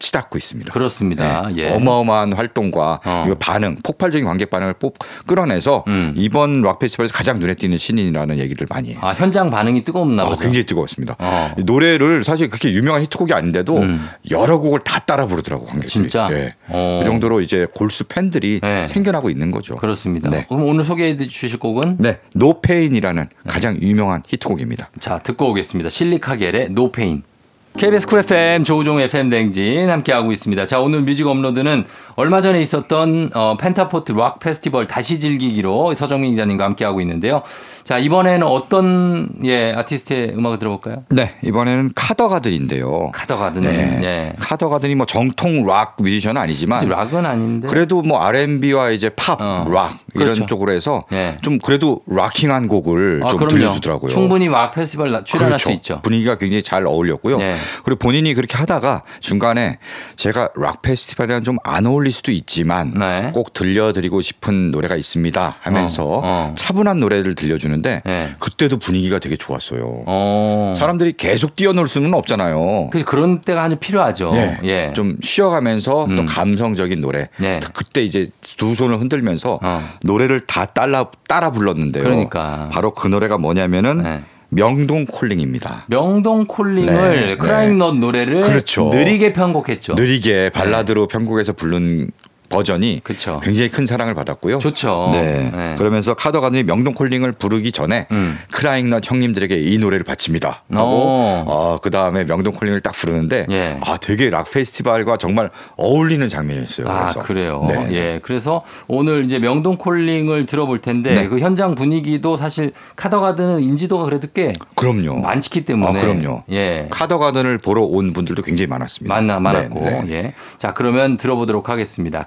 치닫고 있습니다. 그렇습니다. 네. 예. 어마어마한 활동과 어. 반응, 폭발적인 관객 반응을 뽑 끌어내서 음. 이번 락 페스티벌에서 가장 눈에 띄는 신인이라는 얘기를 많이 해요. 아, 현장 반응이 뜨겁나 아, 보죠. 굉장히 뜨거웠습니다. 어. 이 노래를 사실 그렇게 유명한 히트곡이 아닌데도 음. 여러 곡을 다 따라 부르더라고 관객들이. 진짜? 예. 어. 그 정도로 이제 골수 팬들이 네. 생겨나고 있는 거죠. 그렇습니다. 네. 그럼 오늘 소개해 주실 곡은 네, No Pain이라는 가장 유명한 히트곡입니다. 자, 듣고 오겠습니다. 실리카겔의 No Pain. KBS 쿨 FM 조우종 FM 대행진 함께하고 있습니다. 자, 오늘 뮤직 업로드는 얼마 전에 있었던 어, 펜타포트 락 페스티벌 다시 즐기기로 서정민 기자님과 함께하고 있는데요. 자, 이번에는 어떤 예, 아티스트의 음악을 들어볼까요? 네, 이번에는 카더가든인데요. 카더가든. 네. 예. 카더가든이 뭐 정통 락 뮤지션은 아니지만 락은 아닌데. 그래도 뭐 R&B와 이제 팝, 어. 락 이런 그렇죠. 쪽으로 해서 예. 좀 그래도 rocking한 곡을 아, 좀 그럼요. 들려주더라고요. 충분히 락 페스티벌 나- 출연할 그렇죠. 수 있죠. 분위기가 굉장히 잘 어울렸고요. 네. 그리고 본인이 그렇게 하다가 중간에 제가 락 페스티벌이랑 좀 안 어울릴 수도 있지만 네. 꼭 들려드리고 싶은 노래가 있습니다 하면서 어, 어. 차분한 노래를 들려주는데 네. 그때도 분위기가 되게 좋았어요. 어. 사람들이 계속 뛰어놀 수는 없잖아요. 그 그런 때가 아주 필요하죠. 예. 예. 좀 쉬어가면서 또 음. 감성적인 노래. 네. 그때 이제 두 손을 흔들면서 어. 노래를 다 따라 따라 불렀는데요. 그러니까. 바로 그 노래가 뭐냐면은 네. 명동 콜링입니다. 명동 콜링을 네, 크라잉넛 노래를 그렇죠. 느리게 편곡했죠. 느리게 발라드로 편곡해서 부른 버전이 네. 그쵸. 굉장히 큰 사랑을 받았고요. 좋죠. 네. 네. 그러면서 카더 가든이 명동 콜링을 부르기 전에 음. 크라잉넛 형님들에게 이 노래를 바칩니다. 하고 오. 어, 그 다음에 명동 콜링을 딱 부르는데 예. 아 되게 락 페스티벌과 정말 어울리는 장면이었어요. 아, 그래서. 그래요. 네. 예. 그래서 오늘 이제 명동 콜링을 들어볼 텐데 네. 그 현장 분위기도 사실 카더가든은 인지도가 그래도 꽤 그럼요. 많기 때문에 아, 그럼요. 예. 카더 가든을 보러 온 분들도 굉장히 많았습니다. 많나 많았고. 네, 네. 예. 자, 그러면 들어보도록 하겠습니다.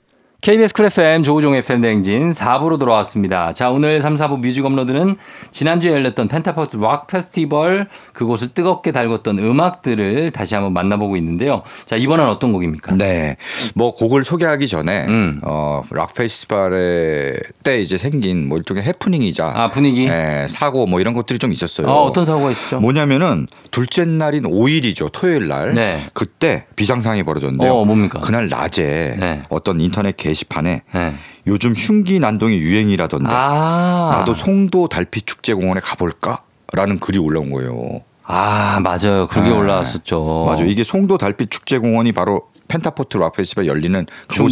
KBS 쿨 FM 조우종 FM 대행진 4부로 돌아왔습니다. 자, 오늘 3, 4부 뮤직 업로드는 지난주에 열렸던 펜타포트 락 페스티벌 그곳을 뜨겁게 달궜던 음악들을 다시 한번 만나보고 있는데요. 자, 이번엔 어떤 곡입니까? 네. 뭐 곡을 소개하기 전에 음. 어, 락 페스티벌에 때 이제 생긴 뭐 일종의 해프닝이자 아, 분위기? 예, 사고 뭐 이런 것들이 좀 있었어요. 어, 어떤 사고가 있었죠? 뭐냐면은 둘째 날인 5일이죠. 토요일 날. 네. 그때 비상상이 벌어졌는데요. 어, 뭡니까? 그날 낮에 네. 어떤 인터넷 게시판에 네. 요즘 흉기 난동이 유행이라던데 아. 나도 송도 달빛 축제 공원에 가볼까? 라는 글이 올라온 거예요. 아, 맞아요. 그게 네. 올라왔었죠. 맞아. 이게 송도 달빛 축제 공원이 바로 펜타포트 락 페스티벌 열리는.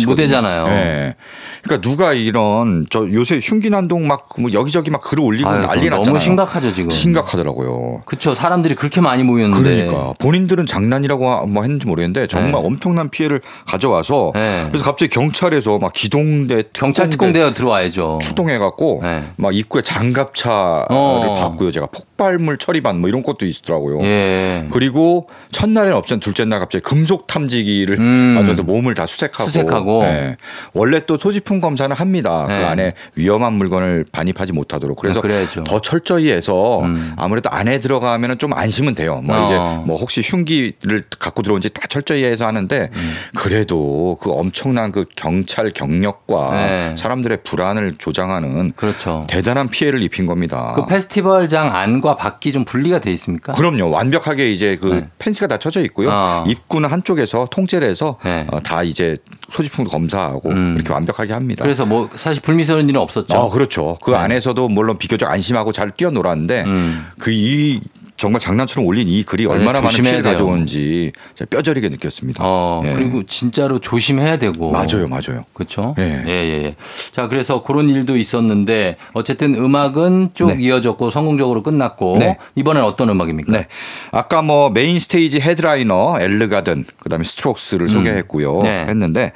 무대잖아요. 네. 그러니까 누가 이런 저 요새 흉기난동 막 뭐 여기저기 막 글을 올리고 아유, 난리 났잖아요. 너무 심각하죠, 지금. 심각하더라고요. 그쵸. 사람들이 그렇게 많이 모였는데. 그러니까 본인들은 장난이라고 뭐 했는지 모르겠는데 정말 네. 엄청난 피해를 가져와서 네. 그래서 갑자기 경찰에서 막 기동대 경찰 특공대가 들어와야죠. 출동해갖고 네. 막 입구에 장갑차를 어. 봤고요. 제가 폭발물 처리반 뭐 이런 것도 있더라고요. 예. 그리고 첫날에는 없었던 둘째 날 갑자기 금속 탐지기를 음. 음. 맞아서 몸을 다 수색하고, 수색하고. 예. 원래 또 소지품 검사는 합니다. 네. 그 안에 위험한 물건을 반입하지 못하도록 그래서 아, 그래야죠. 더 철저히 해서 음. 아무래도 안에 들어가면은 좀 안심은 돼요. 뭐 어. 이게 뭐 혹시 흉기를 갖고 들어온지 다 철저히 해서 하는데 음. 그래도 그 엄청난 그 경찰 경력과 네. 사람들의 불안을 조장하는 그렇죠. 대단한 피해를 입힌 겁니다. 그 페스티벌장 안과 밖이 좀 분리가 돼 있습니까? 그럼요. 완벽하게 이제 그 네. 펜스가 다 쳐져 있고요. 어. 입구는 한쪽에서 통제를 해서 네. 어, 다 이제 소지품도 검사하고 음. 이렇게 완벽하게 합니다. 그래서 뭐 사실 불미스러운 일은 없었죠. 어, 그렇죠. 그 네. 안에서도 물론 비교적 안심하고 잘 뛰어놀았는데 음. 그이 정말 장난처럼 올린 이 글이 맞아요. 얼마나 많은 피해를 돼요. 가져오는지 뼈저리게 느꼈습니다. 어, 예. 그리고 진짜로 조심해야 되고. 맞아요, 맞아요. 그렇죠. 예. 예, 예, 예. 자, 그래서 그런 일도 있었는데 어쨌든 음악은 쭉 네. 이어졌고 성공적으로 끝났고 네. 이번엔 어떤 음악입니까? 네. 아까 뭐 main stage headliner 엘르가든 그다음에 스트록스를 소개했고요. 네. 했는데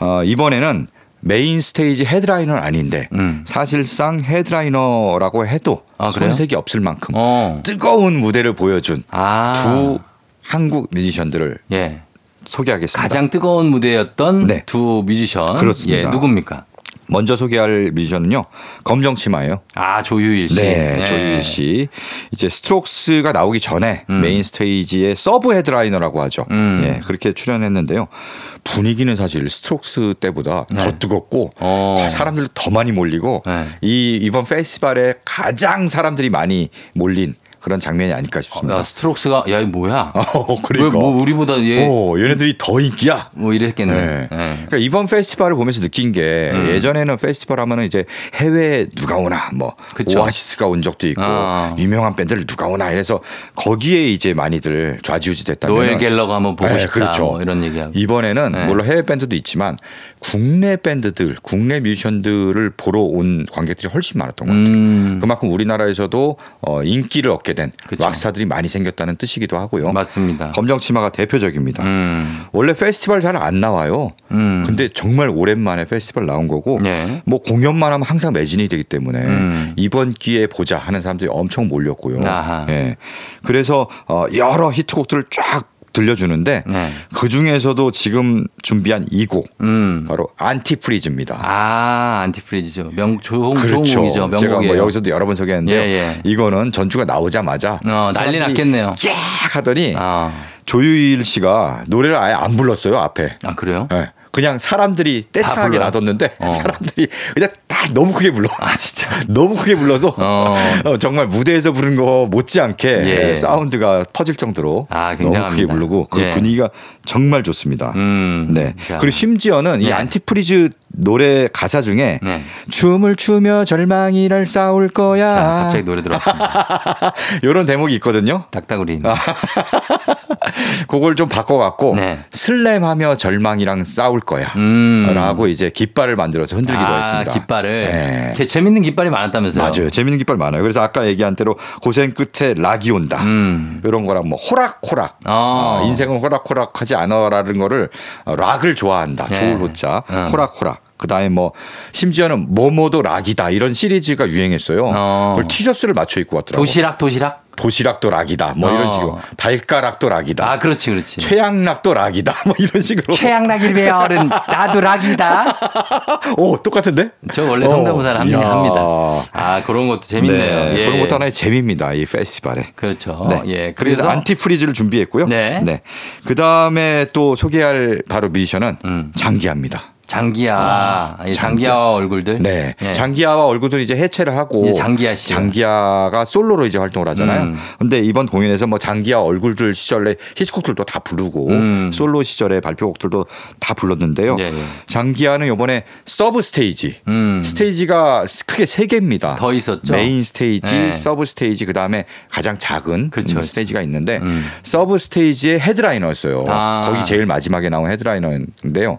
어, 이번에는 main stage headliner는 아닌데 음. 사실상 headliner라고 해도 아? 손색이 없을 만큼 어. 뜨거운 무대를 보여준 아. 두 한국 뮤지션들을 예. 소개하겠습니다. 가장 뜨거운 무대였던 네. 두 뮤지션. 그렇습니다. 예, 누굽니까? 먼저 소개할 뮤지션은요. 검정 치마예요. 아, 조휴일 씨. 네, 예. 조휴일 씨. 이제 스트록스가 나오기 전에 main stage의 sub headliner라고 하죠. 음. 예, 그렇게 출연했는데요. 분위기는 사실 스트록스 때보다 더 뜨겁고 어. 사람들도 더 많이 몰리고 네. 이 이번 페스티벌에 가장 사람들이 많이 몰린 그런 장면이 아닐까 싶습니다. 야, 스트록스가 야, 이 뭐야? 어, 그러니까. 왜뭐 우리보다 얘뭐 어, 얘네들이 더 인기야. 이랬겠네. 네. 예. 그러니까 이번 페스티벌을 보면서 느낀 게 음. 예전에는 페스티벌 하면은 이제 해외 누가 오나 뭐 그쵸. 오아시스가 온 적도 있고 아. 유명한 밴드를 누가 오나 이래서 거기에 이제 많이들 좌지우지 됐다면 노엘 갤러거 한번 보고 네, 싶다. 그렇죠. 뭐 이런 얘기하고. 이번에는 네. 물론 해외 밴드도 있지만 국내 밴드들, 국내 뮤지션들을 보러 온 관객들이 훨씬 많았던 것 같아요. 음. 그만큼 우리나라에서도 어, 인기를 얻게 된 그쵸. 락스타들이 많이 생겼다는 뜻이기도 하고요. 맞습니다. 검정 치마가 대표적입니다. 음. 원래 페스티벌 잘 안 나와요. 음. 근데 정말 오랜만에 페스티벌 나온 거고 네. 뭐 공연만 하면 항상 매진이 되기 때문에 음. 이번 기회에 보자 하는 사람들이 엄청 몰렸고요. 예. 그래서 어, 여러 히트곡들을 쫙 들려주는데 네. 그 중에서도 지금 준비한 이곡 음. 바로 안티프리즈입니다. 아, 안티프리즈죠. 명 좋은 좋은 그렇죠. 곡이죠. 제가 명곡이에요. 뭐 여기서도 여러 번 소개했는데요. 예, 예. 이거는 전주가 나오자마자 어, 난리 났겠네요. 쫙 하더니 아. 조유일 씨가 노래를 아예 안 불렀어요 앞에. 아, 그래요? 예. 그냥 사람들이 떼창하게? 놔뒀는데 어. 사람들이 그냥 다 너무 크게 불러. 아, 진짜. 너무 크게 불러서 어. 어, 정말 무대에서 부른 거 못지않게 예. 사운드가 퍼질 정도로 아, 너무. 크게 부르고 그 예. 분위기가 정말 좋습니다. 음. 네. 자. 그리고 심지어는 이 네. Antifreeze 노래 가사 중에 네. 춤을 추며 절망이랑 싸울 거야. 자, 갑자기 노래 들어왔습니다. 이런 대목이 있거든요. 닥다구린. 아. 그걸 좀 바꿔갖고 네. slam하며 절망이랑 싸울 거야. 음. 라고 이제 깃발을 만들어서 흔들기도 아, 했습니다. 깃발을. 네. 개 재밌는 깃발이 많았다면서요? 맞아요. 재밌는 깃발 많아요. 그래서 아까 얘기한 대로 고생 끝에 락이 온다. 음. 이런 거랑 뭐 호락호락. 어. 어, 인생은 호락호락하지 않아라는 거를 어, 락을 좋아한다. 네. 좋을 호자. 어. 호락호락. 그다음에 뭐 심지어는 뭐뭐도 락이다 이런 시리즈가 유행했어요. 어. 그걸 티셔츠를 맞춰 입고 왔더라고요. 도시락, 도시락? 도시락도 락이다. 뭐 이런 어. 식으로 발가락도 락이다. 아, 그렇지, 그렇지. 최양락도 락이다. 뭐 이런 식으로. 최양락일 배열은 나도 락이다. 오 똑같은데? 저 원래 성대모사를 어, 합니다. 아, 그런 것도 재밌네요. 네, 예. 그런 것도 하나의 재미입니다. 이 페스티벌에. 그렇죠. 네. 예. 그래서, 그래서 Antifreeze를 준비했고요. 네. 그 다음에 또 소개할 바로 뮤지션은 음. 장기하입니다. 장기하. 예, 장기하. 장기하와 얼굴들. 네. 예. 장기하와 얼굴들 이제 해체를 하고 이제 장기하 씨. 장기하가 솔로로 이제 활동을 하잖아요. 음. 근데 이번 공연에서 뭐 장기하 얼굴들 시절에 히트곡들도 다 부르고 음. 솔로 시절에 발표곡들도 다 불렀는데요. 예, 예. 장기하는 이번에 sub stage. 음. 스테이지가 크게 세 개입니다. 더 있었죠? main stage, 네. sub stage 그다음에 가장 작은 그렇죠. 음, 스테이지가 있는데 음. sub stage의 headliner였어요. 아. 음. 거기 제일 마지막에 나온 headliner인데요.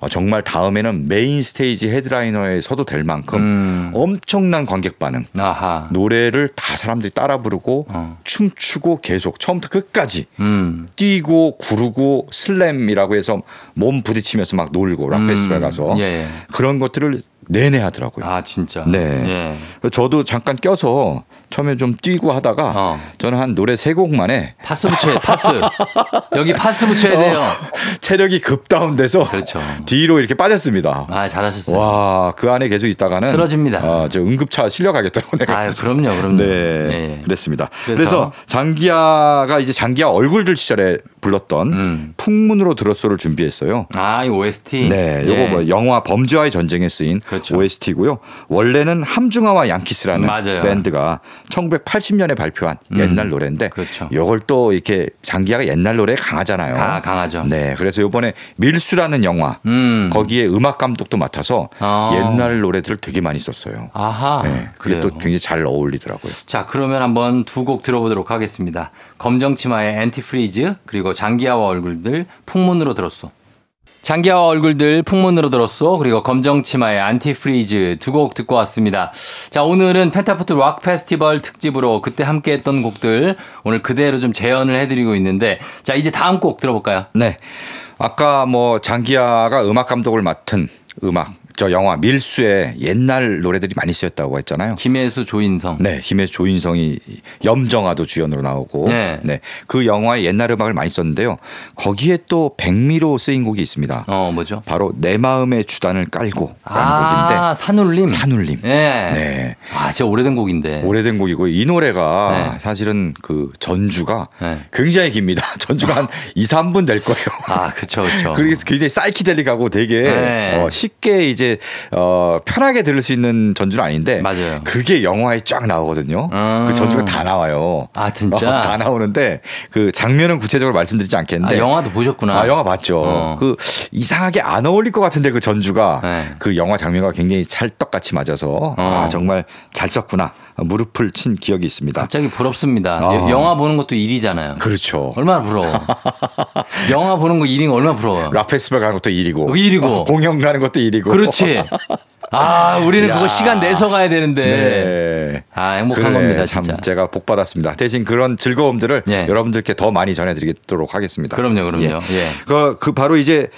어, 정말 다음에는 main stage headliner에 서도 될 만큼 음. 엄청난 관객 반응. 아하. 노래를 다 사람들이 따라 부르고 어. 춤추고 계속 처음부터 끝까지 음. 뛰고 구르고 slam이라고 해서 몸 부딪히면서 막 놀고 락 음. 페스티벌 가서 예, 예. 그런 것들을 내내 하더라고요. 아, 진짜. 네. 예. 저도 잠깐 껴서 처음에 좀 뛰고 하다가 어. 저는 한 노래 세 곡 만에 파스 붙여야 파스. 여기 파스 붙여야 돼요. 체력이 급 다운돼서 그렇죠. 뒤로 이렇게 빠졌습니다. 아, 잘하셨어요. 와, 그 안에 계속 있다가는 쓰러집니다. 아, 저 응급차 실려가겠더라고요. 아, 그럼요, 그럼요. 네, 예. 그랬습니다. 그래서? 그래서, 장기하가 이제 장기하 얼굴들 시절에 불렀던 음. 풍문으로 들었소를 준비했어요. 아, 이 OST. 네, 요거 예. 뭐 영화 범죄와의 전쟁에 쓰인 그렇죠. OST고요. 원래는 함중아와 양키스라는 맞아요. 밴드가 1980년에 발표한 옛날 노래인데 그렇죠. 요걸 또 이렇게 장기하가 옛날 노래에 강하잖아요. 가- 강하죠. 네, 그래서 요번에 밀수라는 영화 음. 거기에 음악 감독도 맡아서 아. 옛날 노래들을 되게 많이 썼어요. 아하. 네, 그게 그래요. 또 굉장히 잘 어울리더라고요. 자, 그러면 한번 두 곡 들어보도록 하겠습니다. 검정치마의 Antifreeze 그리고 장기하와 얼굴들 풍문으로 들었소. 장기하와 얼굴들 풍문으로 들었소. 그리고 검정치마의 Antifreeze 두 곡 듣고 왔습니다. 자, 오늘은 펜타포트 락 페스티벌 특집으로 그때 함께 했던 곡들 오늘 그대로 좀 재현을 해드리고 있는데 자, 이제 다음 곡 들어볼까요? 네. 아까 뭐 장기하가 음악 감독을 맡은 음악 저 영화 밀수에 옛날 노래들이 많이 쓰였다고 했잖아요. 김혜수, 조인성. 네, 김혜수 조인성이 염정아도 주연으로 나오고 네. 네. 그 영화의 옛날 음악을 많이 썼는데요. 거기에 또 백미로 쓰인 곡이 있습니다. 어, 뭐죠? 바로 내 마음의 주단을 깔고라는 아, 산울림. 곡인데 산울림. 네. 네. 아, 진짜 오래된 곡인데. 오래된 곡이고 이 노래가 네. 사실은 그 전주가 네. 굉장히 깁니다. 전주가 한 2, 3분 될 거예요. 아, 그쵸, 그쵸. 그래서 굉장히 사이키델릭하고 되게 네. 어, 쉽게 이제 어, 편하게 들을 수 있는 전주는 아닌데 맞아요. 그게 영화에 쫙 나오거든요. 음. 그 전주가 다 나와요. 아, 진짜? 어, 다 나오는데 그 장면은 구체적으로 말씀드리지 않겠는데 아, 영화도 보셨구나. 아, 영화 봤죠. 어. 그 이상하게 안 어울릴 것 같은데 그 전주가 네. 그 영화 장면과 굉장히 찰떡같이 맞아서 아, 어. 정말 잘 썼구나. 무릎을 친 기억이 있습니다. 갑자기 부럽습니다. 아. 여- 영화 보는 것도 일이잖아요. 그렇죠. 얼마나 부러워. 영화 보는 거 일인 거 얼마나 부러워요. 락 페스티벌 가는 것도 일이고. 어, 일이고. 어, 공연 가는 것도 일이고. 그렇지. 아, 우리는 야. 그거 시간 내서 가야 되는데. 네. 아, 행복한 그래, 겁니다, 참 진짜. 제가 복 받았습니다. 대신 그런 즐거움들을 예. 여러분들께 더 많이 전해드리도록 하겠습니다. 그럼요, 그럼요. 예. 그, 그 바로 이제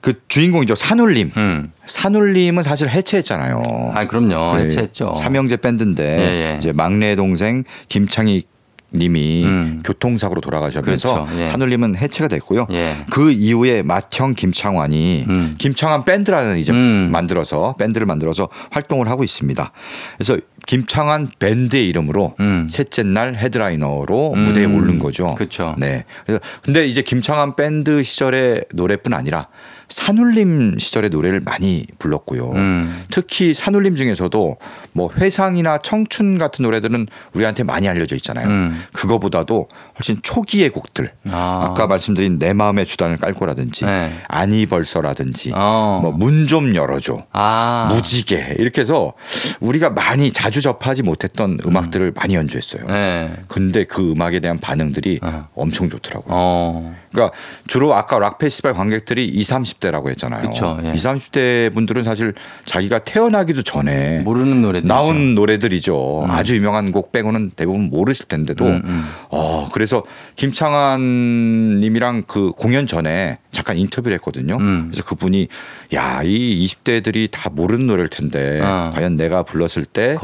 그 주인공이죠. 산울림. 음. 산울림은 사실 해체했잖아요. 아, 그럼요. 그 해체했죠. 삼형제 밴드인데 예, 예. 이제 막내 동생 김창익 님이 음. 교통사고로 돌아가시면서 그렇죠. 예. 산울림은 해체가 됐고요. 예. 그 이후에 맏형 김창완이 음. 김창완 밴드라는 이제 음. 만들어서 밴드를 만들어서 활동을 하고 있습니다. 그래서 김창완 밴드의 이름으로 음. 셋째 날 headliner로 음. 무대에 오른 거죠. 그쵸. 네. 그래서 근데 이제 김창완 밴드 시절의 노래뿐 아니라 산울림 시절의 노래를 많이 불렀고요. 음. 특히 산울림 중에서도 뭐 회상이나 청춘 같은 노래들은 우리한테 많이 알려져 있잖아요. 음. 그거보다도 훨씬 초기의 곡들. 아. 아. 까 말씀드린 내 마음의 주단을 깔고라든지 네. 아니 벌써라든지 어. 뭐문 좀 열어줘. 아. 무지개 이렇게 해서 우리가 많이 자주 접하지 못했던 음 악들을 많이 연주했어요. 네. 근데 그 음악에 대한 반응들이 어. 엄청 좋더라고요. 어. 그러니까 주로 아까 락 페스티벌 관객들이 20, 30대라고 했잖아요. 그쵸, 예. 20, 30대 분들은 사실 자기가 태어나기도 전에 모르는 노래들. 나온 노래들이죠. 아주 유명한 곡 빼고는 대부분 모르실 텐데도 음, 음. 어 그래서 김창완 님이랑 그 공연 전에 잠깐 인터뷰를 했거든요. 음. 그래서 그분이 야, 이 20대들이 다 모르는 노래일 텐데 어. 과연 내가 불렀을 때.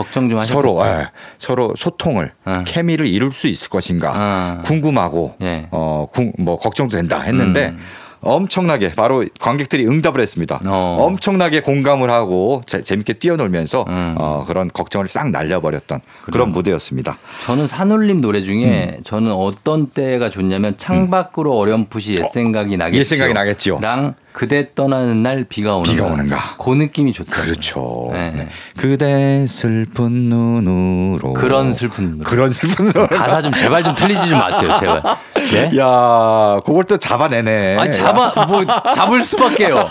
서로 예, 서로 소통을 어. 케미를 이룰 수 있을 것인가 어. 궁금하고 예. 어, 궁- 뭐 걱정도 된다 했는데 음. 엄청나게 바로 관객들이 응답을 했습니다. 어. 엄청나게 공감을 하고 재, 재밌게 뛰어놀면서 음. 어, 그런 걱정을 싹 날려버렸던 그런 무대였습니다. 저는 산울림 노래 중에 음. 저는 어떤 때가 좋냐면 창밖으로 어렴풋이 옛 생각이 나겠지요. 옛 생각이 나겠지요. 랑 그대 떠나는 날 비가 오는가. 비가 오는가. 그 느낌이 좋다. 그렇죠. 네. 네. 그대 슬픈 눈으로 그런 슬픈 노래. 그런 슬픈 눈으로 가사 좀 제발 좀 틀리지 좀 마세요, 제발. 네? 야, 그걸 또 잡아내네. 아니 잡아 뭐 잡을 수밖에요.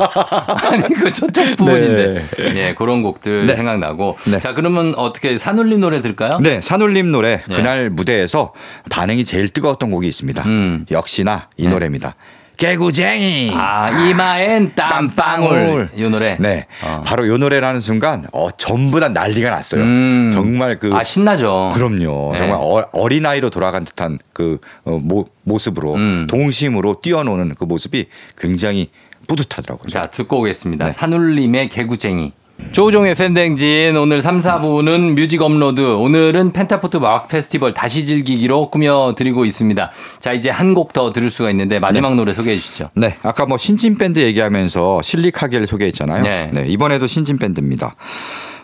아니 그 저쪽 부분인데. 예, 그런 곡들 네. 생각나고. 네. 자 그러면 어떻게 산울림 노래 들까요? 네, 산울림 노래 네. 그날 무대에서 반응이 제일 뜨거웠던 곡이 있습니다. 음. 역시나 이 네. 노래입니다. 개구쟁이. 아 이마엔 땀방울 이 노래. 네, 어. 바로 이 노래라는 순간 어, 전부 다 난리가 났어요. 음. 정말 그 아 신나죠. 그럼요. 네. 정말 어, 어린아이로 돌아간 듯한 그 어, 모, 모습으로 음. 동심으로 뛰어노는 그 모습이 굉장히 뿌듯하더라고요. 자 듣고 오겠습니다. 네. 산울림의 개구쟁이. 조우종의 FM 대행진 오늘 3, 4부는 뮤직 업로드 오늘은 펜타포트 마악 페스티벌 다시 즐기기로 꾸며드리고 있습니다. 자 이제 한 곡 더 들을 수가 있는데 마지막 노래 소개해 주시죠. 네, 아까 뭐 신진 밴드 얘기하면서 실리카겔을 소개했잖아요. 네. 네. 이번에도 신진 밴드입니다.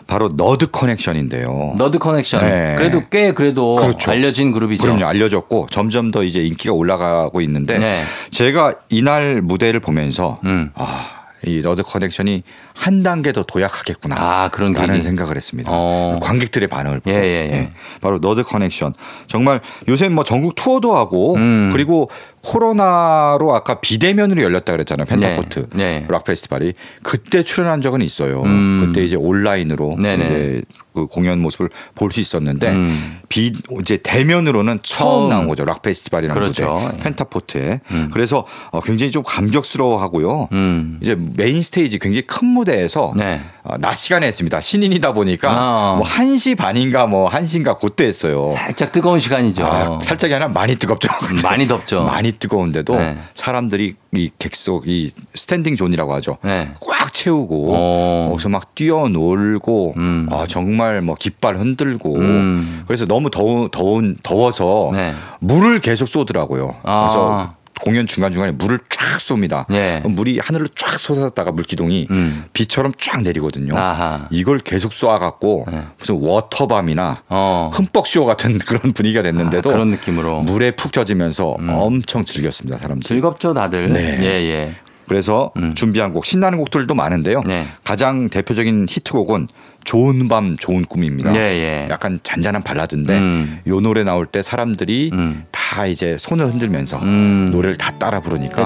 바로 너드 커넥션인데요. 너드 커넥션. 네. 그래도 꽤 그래도 그렇죠. 알려진 그룹이죠. 그럼요, 알려졌고 점점 더 이제 인기가 올라가고 있는데 네. 제가 이날 무대를 보면서 음. 아, 이 너드 커넥션이 한 단계 더 도약하겠구나. 아, 그런 라는. 생각을 했습니다. 어. 관객들의 반응을 보고. 예, 예, 예. 바로 너드 커넥션. 정말 요새 뭐 전국 투어도 하고 음. 그리고 코로나로 아까 비대면으로 열렸다 그랬잖아요. 펜타포트 네, 네. 락 페스티벌이 그때 출연한 적은 있어요. 음. 그때 이제 온라인으로 네네. 이제 그 공연 모습을 볼 수 있었는데 음. 비 이제 대면으로는 처음, 처음. 나온 거죠. 락 페스티벌이라는 그렇죠. 무대 예. 펜타포트에. 그래서 어, 굉장히 좀 감격스러워하고요. 음. 이제 메인 스테이지 굉장히 큰 무대 에서 네. 어, 낮 시간에 했습니다. 신인이다 보니까 아. 뭐 1시 반인가 뭐 1시인가 그때 했어요. 살짝 뜨거운 시간이죠. 아, 살짝이 아니라 많이 뜨겁죠. 많이 덥죠. 많이 뜨거운데도 네. 사람들이 이 객석 이 standing zone이라고 하죠. 네. 꽉 채우고 어. 거기서 막 뛰어놀고 음. 아, 정말 뭐 깃발 흔들고 음. 그래서 너무 더운 더운 더워서 네. 물을 계속 쏘더라고요. 아. 그래서 공연 중간 중간에 물을 쫙 쏩니다. 네. 그럼 물이 하늘로 쫙 솟았다가 물기둥이 음. 비처럼 쫙 내리거든요. 아하. 이걸 계속 쏘아갖고 네. 무슨 워터밤이나 어. 흠뻑쇼 같은 그런 분위기가 됐는데도 아, 그런 느낌으로. 물에 푹 젖으면서 엄청 즐겼습니다 사람들. 즐겁죠, 다들. 네. 예, 예. 그래서 준비한 곡 신나는 곡들도 많은데요. 음. 네. 가장 대표적인 히트곡은 좋은 밤 좋은 꿈입니다. 예, 예. 약간 잔잔한 발라드인데 음. 요 노래 나올 때 사람들이 음. 다 이제 손을 흔들면서 음. 노래를 다 따라 부르니까.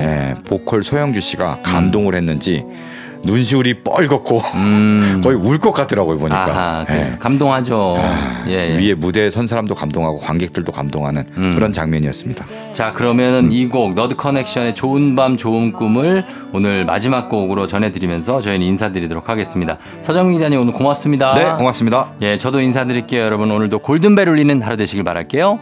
예, 보컬 서영주 씨가 감동을 했는지 눈시울이 뻘겋고 음. 거의 울 것 같더라고요 보니까. 아하. 그 예. 감동하죠. 예, 예. 위에 무대에 선 사람도 감동하고 관객들도 감동하는 음. 그런 장면이었습니다. 자, 그러면은 이 곡 너드 커넥션의 좋은 밤 좋은 꿈을 오늘 마지막 곡으로 전해드리면서 저희는 인사드리도록 하겠습니다. 서정민 기자님 오늘 고맙습니다. 네, 고맙습니다. 예, 저도 인사드릴게요. 여러분 오늘도 골든벨 울리는 하루 되시길 바랄게요.